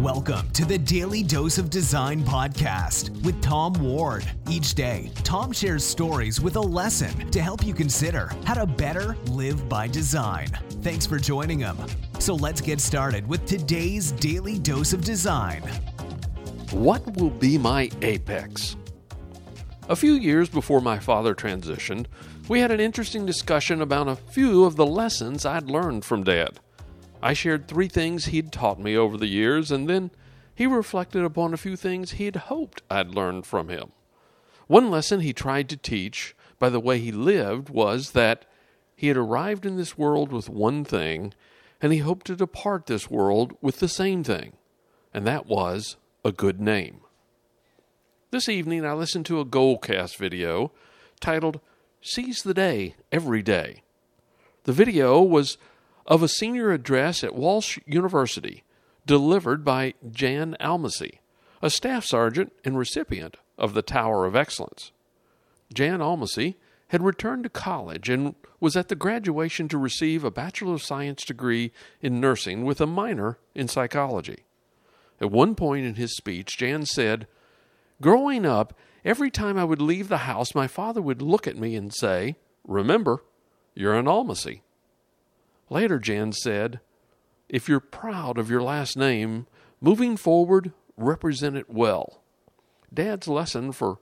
Welcome to the Daily Dose of Design podcast with Tom Ward. Each day, Tom shares stories with a lesson to help you consider how to better live by design. Thanks for joining him. So let's get started with today's Daily Dose of Design. What will be my apex? A few years before my father transitioned, we had an interesting discussion about a few of the lessons I'd learned from Dad. I shared three things he'd taught me over the years, and then he reflected upon a few things he'd hoped I'd learned from him. One lesson he tried to teach by the way he lived was that he had arrived in this world with one thing, and he hoped to depart this world with the same thing, and that was a good name. This evening I listened to a Goalcast video titled Seize the Day Every Day. The video was of a senior address at Walsh University delivered by Jan Almasy, a staff sergeant and recipient of the Tower of Excellence. Jan Almasy had returned to college and was at the graduation to receive a Bachelor of Science degree in nursing with a minor in psychology. At one point in his speech, Jan said, Growing up, every time I would leave the house, my father would look at me and say, Remember, you're an Almasy. Later, Jan said, If you're proud of your last name, moving forward, represent it well. Dad's lesson for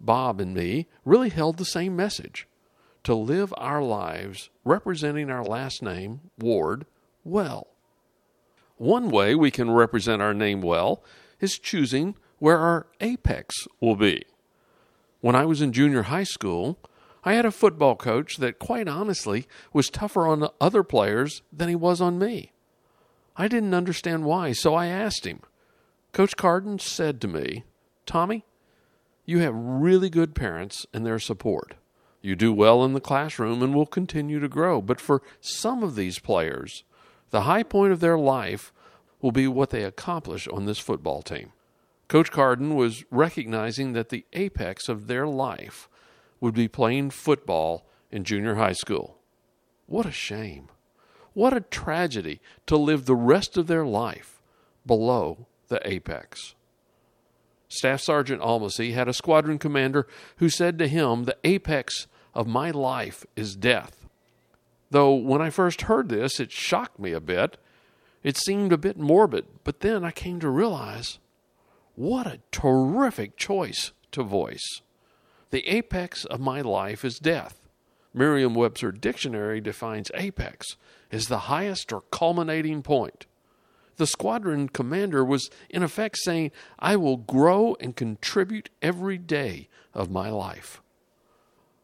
Bob and me really held the same message to live our lives representing our last name, Ward, well. One way we can represent our name well is choosing where our apex will be. When I was in junior high school, I had a football coach that, quite honestly, was tougher on other players than he was on me. I didn't understand why, so I asked him. Coach Carden said to me, Tommy, you have really good parents and their support. You do well in the classroom and will continue to grow, but for some of these players, the high point of their life will be what they accomplish on this football team. Coach Carden was recognizing that the apex of their life would be playing football in junior high school. What a shame. What a tragedy to live the rest of their life below the apex. Staff Sergeant Almasy had a squadron commander who said to him, The apex of my life is death. Though when I first heard this, it shocked me a bit. It seemed a bit morbid, but then I came to realize what a terrific choice to voice. The apex of my life is death. Merriam Webster Dictionary defines apex as the highest or culminating point. The squadron commander was, in effect, saying, I will grow and contribute every day of my life.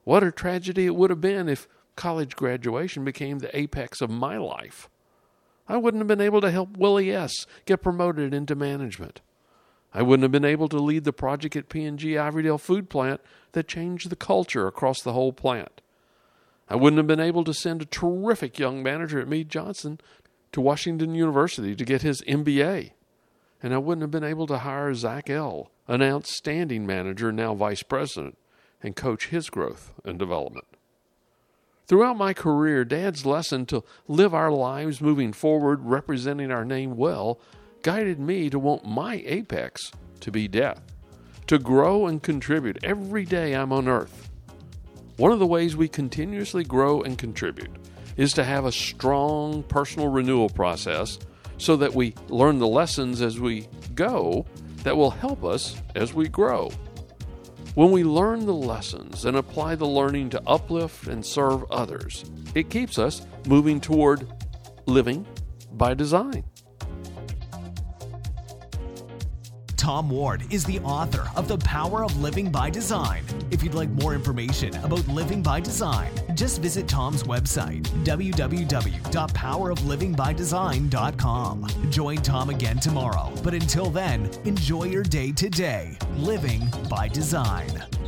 What a tragedy it would have been if college graduation became the apex of my life. I wouldn't have been able to help Willie S. get promoted into management. I wouldn't have been able to lead the project at P&G Ivorydale Food Plant that changed the culture across the whole plant. I wouldn't have been able to send a terrific young manager at Mead Johnson to Washington University to get his MBA. And I wouldn't have been able to hire Zach L., an outstanding manager, now vice president, and coach his growth and development. Throughout my career, Dad's lesson to live our lives moving forward, representing our name well, guided me to want my apex to be death, to grow and contribute every day I'm on earth. One of the ways we continuously grow and contribute is to have a strong personal renewal process so that we learn the lessons as we go that will help us as we grow. When we learn the lessons and apply the learning to uplift and serve others, it keeps us moving toward living by design. Tom Ward is the author of The Power of Living by Design. If you'd like more information about living by design, just visit Tom's website, www.poweroflivingbydesign.com. Join Tom again tomorrow, but until then, enjoy your day today, living by design.